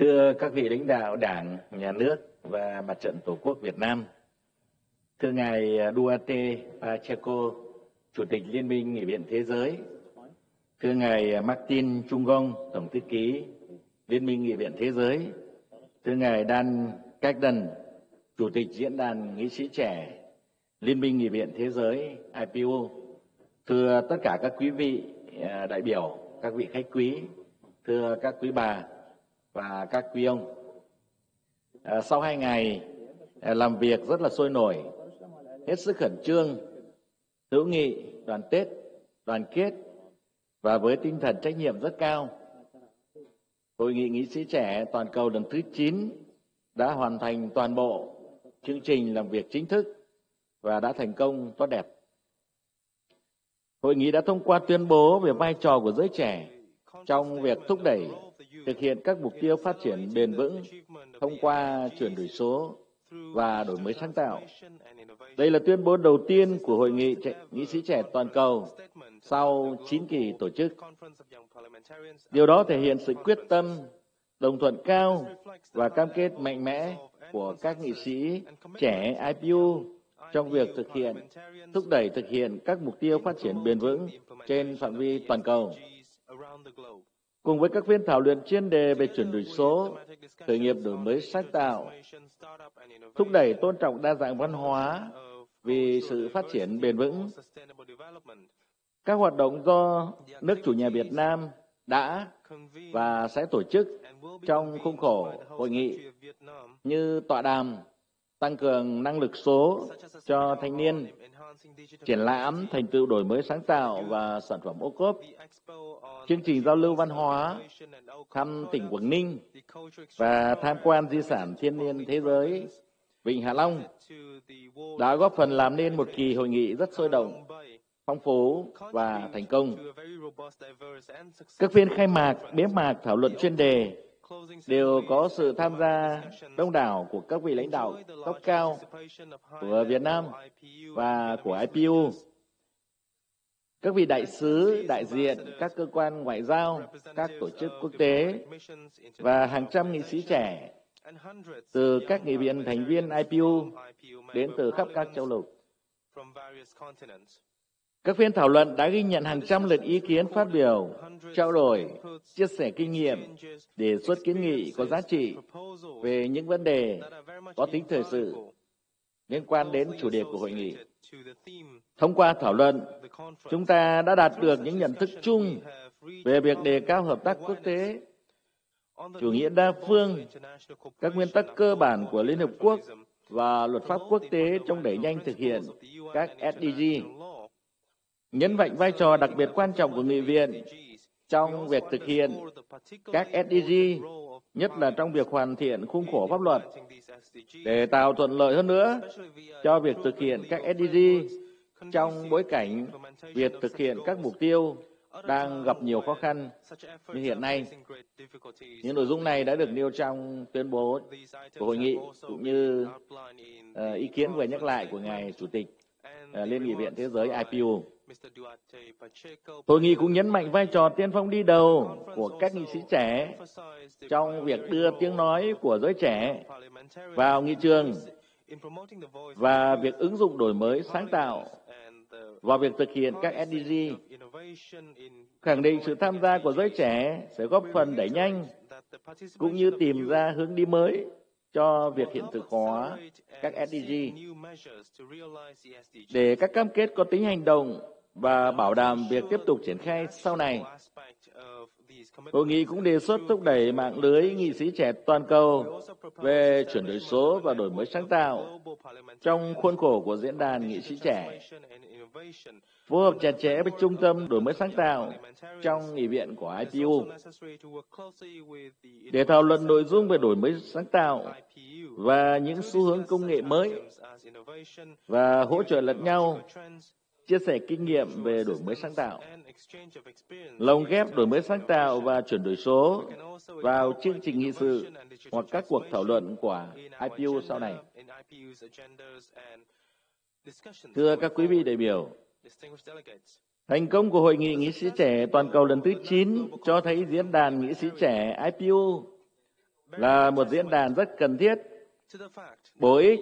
Thưa các vị lãnh đạo Đảng, Nhà nước và Mặt trận Tổ quốc Việt Nam, thưa ngài Duarte Pacheco, Chủ tịch Liên minh Nghị viện Thế giới, thưa ngài Martin Chungong, Tổng thư ký Liên minh Nghị viện Thế giới, thưa ngài Dan Cagdan, Chủ tịch Diễn đàn Nghị sĩ trẻ Liên minh Nghị viện Thế giới IPU, thưa tất cả các quý vị à, đại biểu, các vị khách quý, thưa các quý bà và các quý ông. À, sau hai ngày à, làm việc rất là sôi nổi, hết sức khẩn trương, hữu nghị, đoàn kết, đoàn kết và với tinh thần trách nhiệm rất cao. Hội nghị nghị sĩ trẻ toàn cầu lần thứ 9 đã hoàn thành toàn bộ chương trình làm việc chính thức và đã thành công tốt đẹp. Hội nghị đã thông qua tuyên bố về vai trò của giới trẻ trong việc thúc đẩy thực hiện các mục tiêu phát triển bền vững thông qua chuyển đổi số và đổi mới sáng tạo. Đây là tuyên bố đầu tiên của Hội nghị nghị sĩ trẻ toàn cầu sau 9 kỳ tổ chức. Điều đó thể hiện sự quyết tâm, đồng thuận cao và cam kết mạnh mẽ của các nghị sĩ trẻ IPU trong việc thực hiện, thúc đẩy thực hiện các mục tiêu phát triển bền vững trên phạm vi toàn cầu. Cùng với các phiên thảo luận chuyên đề về chuyển đổi số, khởi nghiệp đổi mới sáng tạo, thúc đẩy tôn trọng đa dạng văn hóa vì sự phát triển bền vững. Các hoạt động do nước chủ nhà Việt Nam đã và sẽ tổ chức trong khuôn khổ hội nghị như tọa đàm tăng cường năng lực số cho thanh niên, triển lãm thành tựu đổi mới sáng tạo và sản phẩm ô cốp, chương trình giao lưu văn hóa, thăm tỉnh Quảng Ninh và tham quan di sản thiên nhiên thế giới Vịnh Hạ Long đã góp phần làm nên một kỳ hội nghị rất sôi động, phong phú và thành công. Các phiên khai mạc, bế mạc thảo luận chuyên đề đều có sự tham gia đông đảo của các vị lãnh đạo cấp cao của Việt Nam và của IPU. Các vị đại sứ, đại diện các cơ quan ngoại giao, các tổ chức quốc tế và hàng trăm nghị sĩ trẻ từ các nghị viện thành viên IPU đến từ khắp các châu lục. Các phiên thảo luận đã ghi nhận hàng trăm lượt ý kiến phát biểu, trao đổi, chia sẻ kinh nghiệm, đề xuất kiến nghị có giá trị về những vấn đề có tính thời sự liên quan đến chủ đề của hội nghị. Thông qua thảo luận, chúng ta đã đạt được những nhận thức chung về việc đề cao hợp tác quốc tế, chủ nghĩa đa phương, các nguyên tắc cơ bản của Liên Hợp Quốc và luật pháp quốc tế trong đẩy nhanh thực hiện các SDG nhấn mạnh vai trò đặc biệt quan trọng của nghị viện trong việc thực hiện các SDG, nhất là trong việc hoàn thiện khung khổ pháp luật để tạo thuận lợi hơn nữa cho việc thực hiện các SDG trong bối cảnh việc thực hiện các mục tiêu đang gặp nhiều khó khăn như hiện nay. Những nội dung này đã được nêu trong tuyên bố của hội nghị cũng như ờ, ý kiến vừa nhắc lại của ngài chủ tịch ờ, Liên nghị viện Thế giới IPU. Hội nghị cũng nhấn mạnh vai trò tiên phong đi đầu của các nghị sĩ trẻ trong việc đưa tiếng nói của giới trẻ vào nghị trường và việc ứng dụng đổi mới sáng tạo vào việc thực hiện các SDG, khẳng định sự tham gia của giới trẻ sẽ góp phần đẩy nhanh cũng như tìm ra hướng đi mới cho việc hiện thực hóa các SDG để các cam kết có tính hành động và bảo đảm việc tiếp tục triển khai sau này. Hội nghị cũng đề xuất thúc đẩy mạng lưới nghị sĩ trẻ toàn cầu về chuyển đổi số và đổi mới sáng tạo trong khuôn khổ của diễn đàn nghị sĩ trẻ, phối hợp chặt chẽ với trung tâm đổi mới sáng tạo trong nghị viện của IPU để thảo luận nội dung về đổi mới sáng tạo và những xu hướng công nghệ mới và hỗ trợ lẫn nhau chia sẻ kinh nghiệm về đổi mới sáng tạo, lồng ghép đổi mới sáng tạo và chuyển đổi số vào chương trình nghị sự hoặc các cuộc thảo luận của IPU sau này. Thưa các quý vị đại biểu, thành công của Hội nghị nghị sĩ trẻ toàn cầu lần thứ 9 cho thấy diễn đàn nghị sĩ trẻ IPU là một diễn đàn rất cần thiết, bổ ích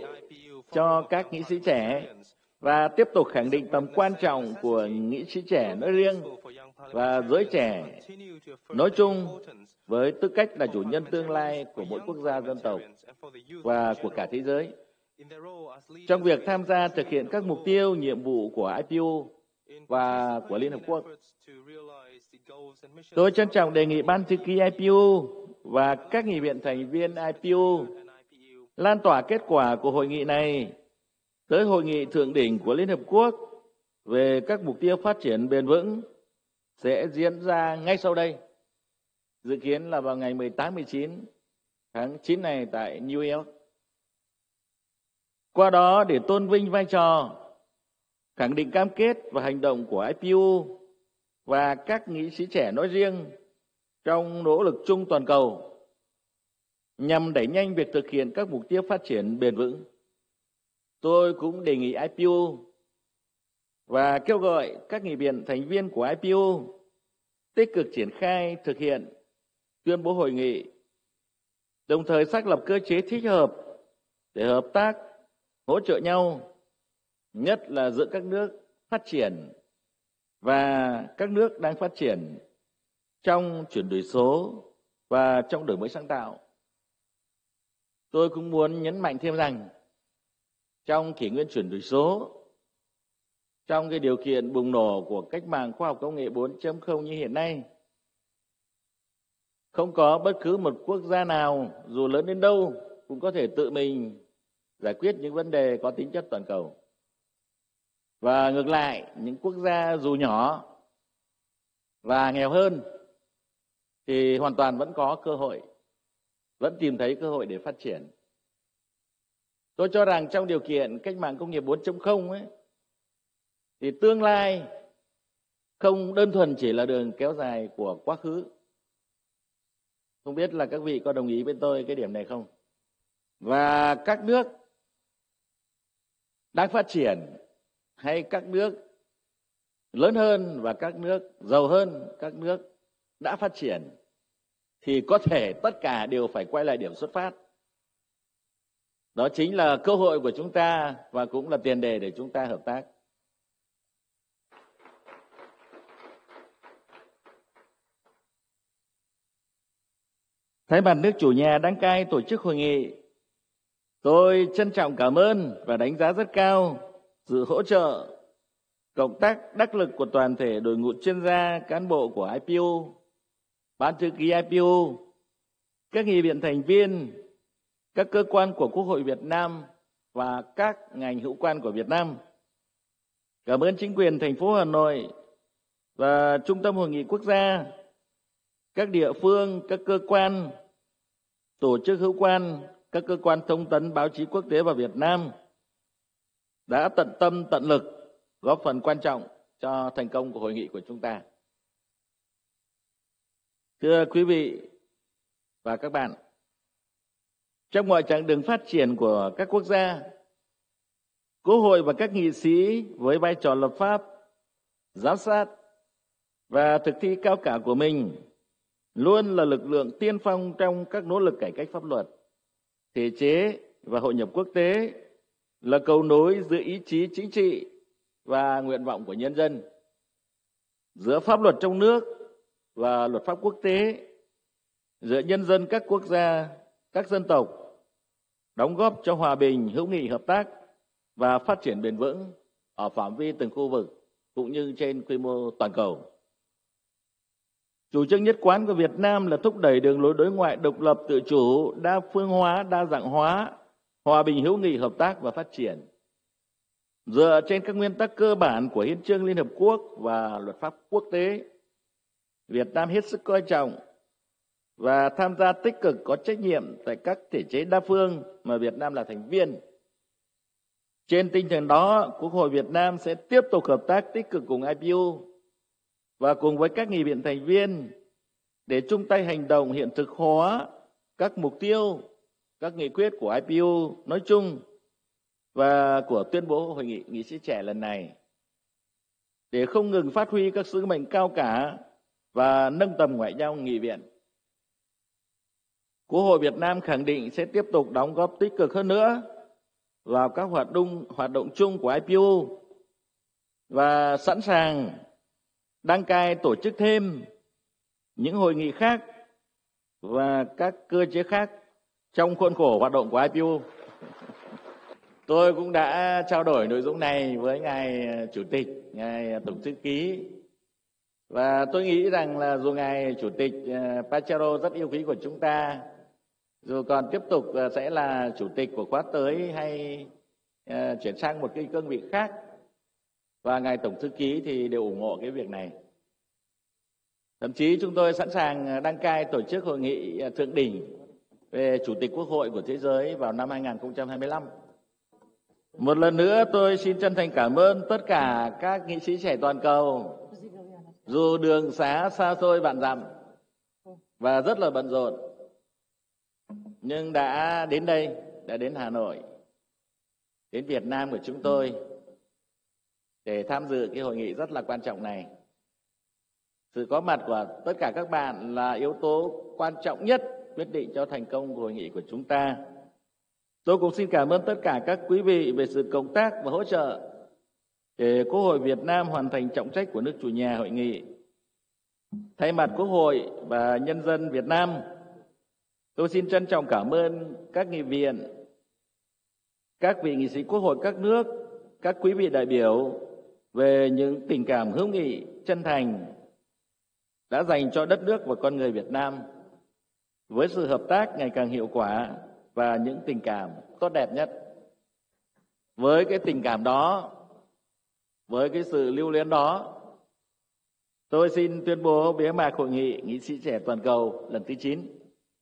cho các nghị sĩ trẻ và tiếp tục khẳng định tầm quan trọng của nghị sĩ trẻ nói riêng và giới trẻ nói chung với tư cách là chủ nhân tương lai của mỗi quốc gia dân tộc và của cả thế giới. Trong việc tham gia thực hiện các mục tiêu, nhiệm vụ của IPU và của Liên Hợp Quốc, tôi trân trọng đề nghị Ban thư ký IPU và các nghị viện thành viên IPU lan tỏa kết quả của hội nghị này tới hội nghị thượng đỉnh của Liên Hợp Quốc về các mục tiêu phát triển bền vững sẽ diễn ra ngay sau đây. Dự kiến là vào ngày 18-19 tháng 9 này tại New York. Qua đó để tôn vinh vai trò, khẳng định cam kết và hành động của IPU và các nghị sĩ trẻ nói riêng trong nỗ lực chung toàn cầu nhằm đẩy nhanh việc thực hiện các mục tiêu phát triển bền vững. Tôi cũng đề nghị IPU và kêu gọi các nghị viện thành viên của IPU tích cực triển khai thực hiện tuyên bố hội nghị, đồng thời xác lập cơ chế thích hợp để hợp tác, hỗ trợ nhau, nhất là giữa các nước phát triển và các nước đang phát triển trong chuyển đổi số và trong đổi mới sáng tạo. Tôi cũng muốn nhấn mạnh thêm rằng trong kỷ nguyên chuyển đổi số, trong cái điều kiện bùng nổ của cách mạng khoa học công nghệ 4.0 như hiện nay, không có bất cứ một quốc gia nào, dù lớn đến đâu, cũng có thể tự mình giải quyết những vấn đề có tính chất toàn cầu. Và ngược lại, những quốc gia dù nhỏ và nghèo hơn thì hoàn toàn vẫn có cơ hội, vẫn tìm thấy cơ hội để phát triển tôi cho rằng trong điều kiện cách mạng công nghiệp 4.0 ấy, thì tương lai không đơn thuần chỉ là đường kéo dài của quá khứ. Không biết là các vị có đồng ý với tôi cái điểm này không? Và các nước đang phát triển hay các nước lớn hơn và các nước giàu hơn, các nước đã phát triển, thì có thể tất cả đều phải quay lại điểm xuất phát đó chính là cơ hội của chúng ta và cũng là tiền đề để chúng ta hợp tác. Thay mặt nước chủ nhà đăng cai tổ chức hội nghị, tôi trân trọng cảm ơn và đánh giá rất cao sự hỗ trợ, cộng tác đắc lực của toàn thể đội ngũ chuyên gia cán bộ của IPU, ban thư ký IPU, các nghị viện thành viên, các cơ quan của Quốc hội Việt Nam và các ngành hữu quan của Việt Nam. Cảm ơn chính quyền thành phố Hà Nội và Trung tâm Hội nghị Quốc gia các địa phương, các cơ quan, tổ chức hữu quan, các cơ quan thông tấn báo chí quốc tế và Việt Nam đã tận tâm tận lực góp phần quan trọng cho thành công của hội nghị của chúng ta. Thưa quý vị và các bạn, trong mọi chặng đường phát triển của các quốc gia, Quốc hội và các nghị sĩ với vai trò lập pháp, giám sát và thực thi cao cả của mình luôn là lực lượng tiên phong trong các nỗ lực cải cách pháp luật, thể chế và hội nhập quốc tế, là cầu nối giữa ý chí chính trị và nguyện vọng của nhân dân, giữa pháp luật trong nước và luật pháp quốc tế, giữa nhân dân các quốc gia, các dân tộc, đóng góp cho hòa bình, hữu nghị, hợp tác và phát triển bền vững ở phạm vi từng khu vực cũng như trên quy mô toàn cầu. Chủ trương nhất quán của Việt Nam là thúc đẩy đường lối đối ngoại độc lập tự chủ, đa phương hóa, đa dạng hóa, hòa bình hữu nghị, hợp tác và phát triển. Dựa trên các nguyên tắc cơ bản của Hiến trương Liên Hợp Quốc và luật pháp quốc tế, Việt Nam hết sức coi trọng và tham gia tích cực có trách nhiệm tại các thể chế đa phương mà Việt Nam là thành viên. Trên tinh thần đó, Quốc hội Việt Nam sẽ tiếp tục hợp tác tích cực cùng IPU và cùng với các nghị viện thành viên để chung tay hành động hiện thực hóa các mục tiêu, các nghị quyết của IPU nói chung và của tuyên bố hội nghị nghị sĩ trẻ lần này để không ngừng phát huy các sứ mệnh cao cả và nâng tầm ngoại giao nghị viện. Quốc hội Việt Nam khẳng định sẽ tiếp tục đóng góp tích cực hơn nữa vào các hoạt động hoạt động chung của IPU và sẵn sàng đăng cai tổ chức thêm những hội nghị khác và các cơ chế khác trong khuôn khổ hoạt động của IPU. Tôi cũng đã trao đổi nội dung này với ngài chủ tịch, ngài tổng thư ký và tôi nghĩ rằng là dù ngài chủ tịch ờ, Pachero rất yêu quý của chúng ta, dù còn tiếp tục ờ, sẽ là chủ tịch của khóa tới hay ờ, chuyển sang một cái cương vị khác, và ngài tổng thư ký thì đều ủng hộ cái việc này. Thậm chí chúng tôi sẵn sàng ờ, đăng cai tổ chức hội nghị thượng đỉnh về chủ tịch quốc hội của thế giới vào năm 2025. Một lần nữa tôi xin chân thành cảm ơn tất cả các nghị sĩ trẻ toàn cầu, dù đường xá xa xôi vạn dặm và rất là bận rộn nhưng đã đến đây đã đến Hà Nội đến Việt Nam của chúng tôi để tham dự cái hội nghị rất là quan trọng này sự có mặt của tất cả các bạn là yếu tố quan trọng nhất quyết định cho thành công của hội nghị của chúng ta tôi cũng xin cảm ơn tất cả các quý vị về sự công tác và hỗ trợ để Quốc hội Việt Nam hoàn thành trọng trách của nước chủ nhà hội nghị. Thay mặt Quốc hội và nhân dân Việt Nam, tôi xin trân trọng cảm ơn các nghị viện, các vị nghị sĩ Quốc hội các nước, các quý vị đại biểu về những tình cảm hữu nghị chân thành đã dành cho đất nước và con người Việt Nam với sự hợp tác ngày càng hiệu quả và những tình cảm tốt đẹp nhất. Với cái tình cảm đó với cái sự lưu luyến đó, tôi xin tuyên bố bế mạc hội nghị nghị sĩ trẻ toàn cầu lần thứ 9.